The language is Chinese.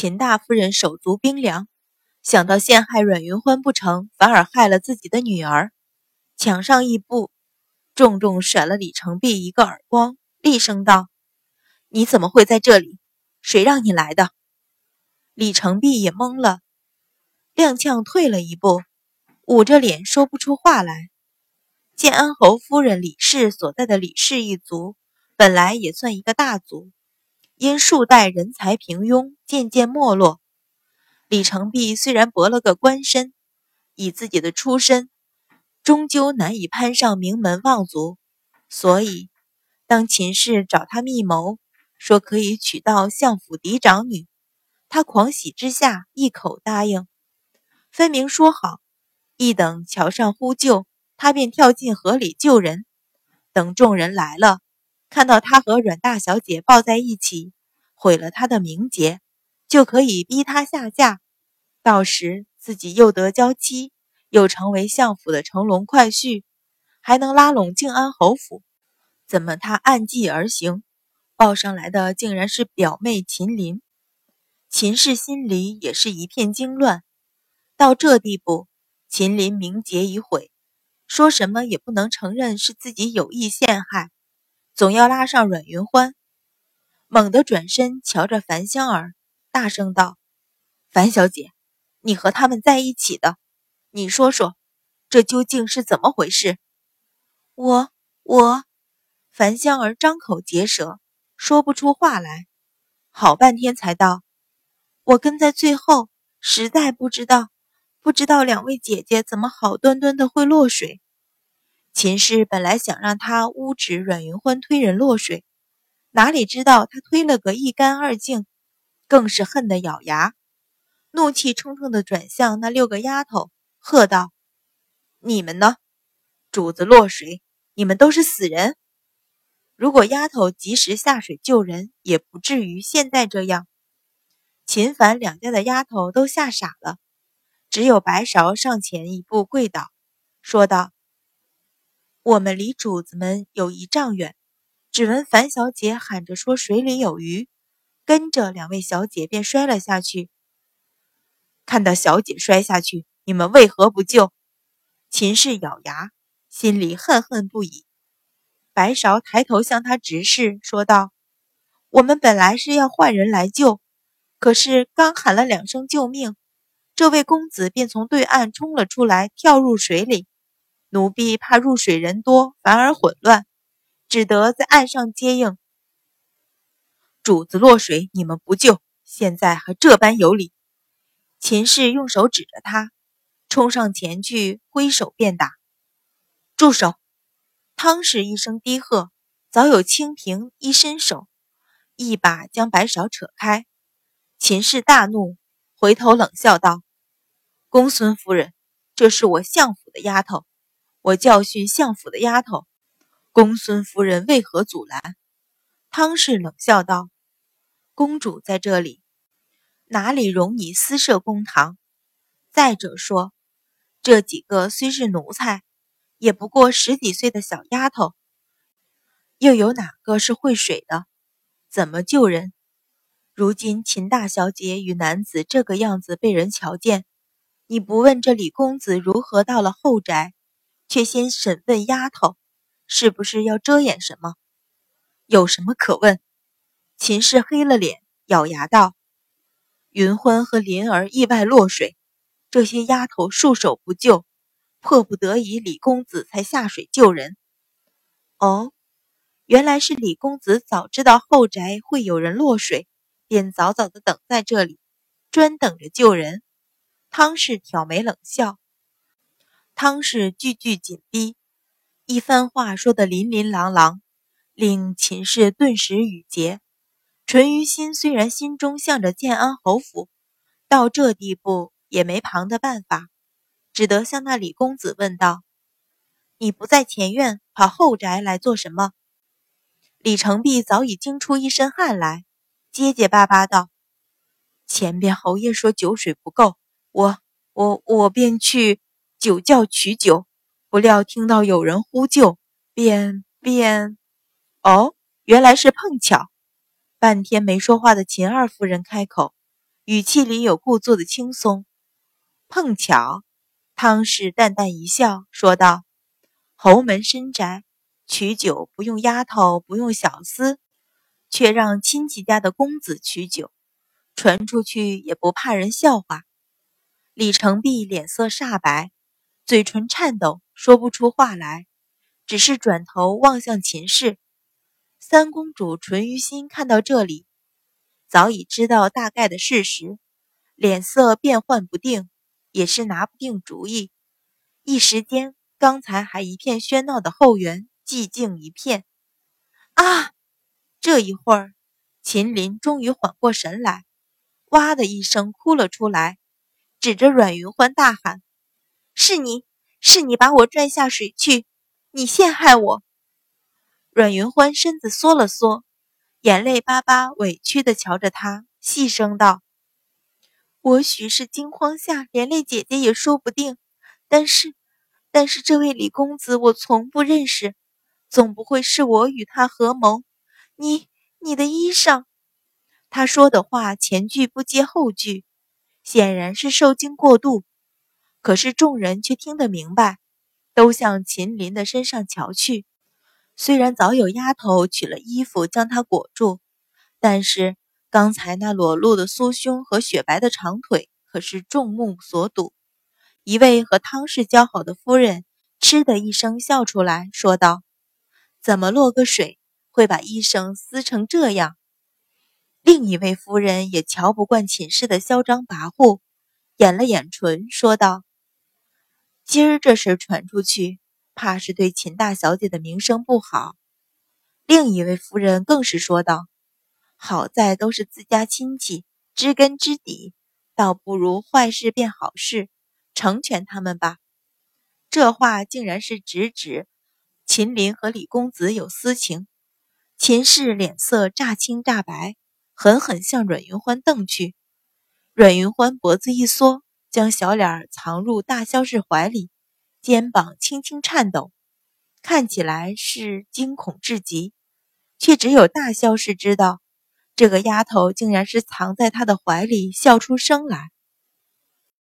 秦大夫人手足冰凉，想到陷害阮云欢不成，反而害了自己的女儿，抢上一步，重重甩了李成璧一个耳光，厉声道：“你怎么会在这里？谁让你来的？”李成璧也懵了，踉跄退了一步，捂着脸说不出话来。建安侯夫人李氏所在的李氏一族，本来也算一个大族。因数代人才平庸，渐渐没落。李成璧虽然博了个官身，以自己的出身，终究难以攀上名门望族。所以，当秦氏找他密谋，说可以娶到相府嫡长女，他狂喜之下一口答应。分明说好，一等桥上呼救，他便跳进河里救人。等众人来了。看到他和阮大小姐抱在一起，毁了他的名节，就可以逼他下嫁。到时自己又得娇妻，又成为相府的乘龙快婿，还能拉拢靖安侯府。怎么他按计而行，报上来的竟然是表妹秦林？秦氏心里也是一片惊乱。到这地步，秦林名节已毁，说什么也不能承认是自己有意陷害。总要拉上阮云欢，猛地转身瞧着樊香儿，大声道：“樊小姐，你和他们在一起的，你说说，这究竟是怎么回事？”我我，樊香儿张口结舌，说不出话来，好半天才道：“我跟在最后，实在不知道，不知道两位姐姐怎么好端端的会落水。”秦氏本来想让他污指阮云欢推人落水，哪里知道他推了个一干二净，更是恨得咬牙，怒气冲冲地转向那六个丫头，喝道：“你们呢？主子落水，你们都是死人！如果丫头及时下水救人，也不至于现在这样。”秦樊两家的丫头都吓傻了，只有白芍上前一步跪倒，说道。我们离主子们有一丈远，只闻樊小姐喊着说水里有鱼，跟着两位小姐便摔了下去。看到小姐摔下去，你们为何不救？秦氏咬牙，心里恨恨不已。白芍抬头向他直视，说道：“我们本来是要换人来救，可是刚喊了两声救命，这位公子便从对岸冲了出来，跳入水里。”奴婢怕入水人多，反而混乱，只得在岸上接应。主子落水，你们不救，现在还这般有理！秦氏用手指着他，冲上前去，挥手便打。住手！汤氏一声低喝，早有清平一伸手，一把将白芍扯开。秦氏大怒，回头冷笑道：“公孙夫人，这是我相府的丫头。”我教训相府的丫头，公孙夫人为何阻拦？汤氏冷笑道：“公主在这里，哪里容你私设公堂？再者说，这几个虽是奴才，也不过十几岁的小丫头，又有哪个是会水的？怎么救人？如今秦大小姐与男子这个样子被人瞧见，你不问这李公子如何到了后宅？”却先审问丫头，是不是要遮掩什么？有什么可问？秦氏黑了脸，咬牙道：“云欢和林儿意外落水，这些丫头束手不救，迫不得已，李公子才下水救人。哦，原来是李公子早知道后宅会有人落水，便早早的等在这里，专等着救人。”汤氏挑眉冷笑。汤氏句句紧逼，一番话说得琳琳琅琅，令秦氏顿时语结。淳于心虽然心中向着建安侯府，到这地步也没旁的办法，只得向那李公子问道：“你不在前院，跑后宅来做什么？”李成璧早已惊出一身汗来，结结巴巴道：“前边侯爷说酒水不够，我我我便去。”酒窖取酒，不料听到有人呼救，便便，哦，原来是碰巧。半天没说话的秦二夫人开口，语气里有故作的轻松。碰巧，汤氏淡淡一笑，说道：“侯门深宅，取酒不用丫头，不用小厮，却让亲戚家的公子取酒，传出去也不怕人笑话。”李成璧脸色煞白，嘴唇颤抖，说不出话来，只是转头望向秦氏。三公主淳于心看到这里，早已知道大概的事实，脸色变幻不定。也是拿不定主意，一时间，刚才还一片喧闹的后园寂静一片。啊！这一会儿，秦林终于缓过神来，哇的一声哭了出来，指着阮云欢大喊：“是你，是你把我拽下水去，你陷害我！”阮云欢身子缩了缩，眼泪巴巴，委屈地瞧着他，细声道。或许是惊慌下连累姐姐也说不定，但是，但是这位李公子我从不认识，总不会是我与他合谋。你，你的衣裳。他说的话前句不接后句，显然是受惊过度。可是众人却听得明白，都向秦林的身上瞧去。虽然早有丫头取了衣服将他裹住，但是。刚才那裸露的酥胸和雪白的长腿，可是众目所睹。一位和汤氏交好的夫人，嗤的一声笑出来，说道：“怎么落个水会把衣裳撕成这样？”另一位夫人也瞧不惯秦氏的嚣张跋扈，掩了掩唇，说道：“今儿这事传出去，怕是对秦大小姐的名声不好。”另一位夫人更是说道。好在都是自家亲戚，知根知底，倒不如坏事变好事，成全他们吧。这话竟然是直指秦林和李公子有私情。秦氏脸色乍青乍白，狠狠向阮云欢瞪去。阮云欢脖子一缩，将小脸藏入大萧氏怀里，肩膀轻轻颤抖，看起来是惊恐至极，却只有大萧氏知道。这个丫头竟然是藏在他的怀里笑出声来。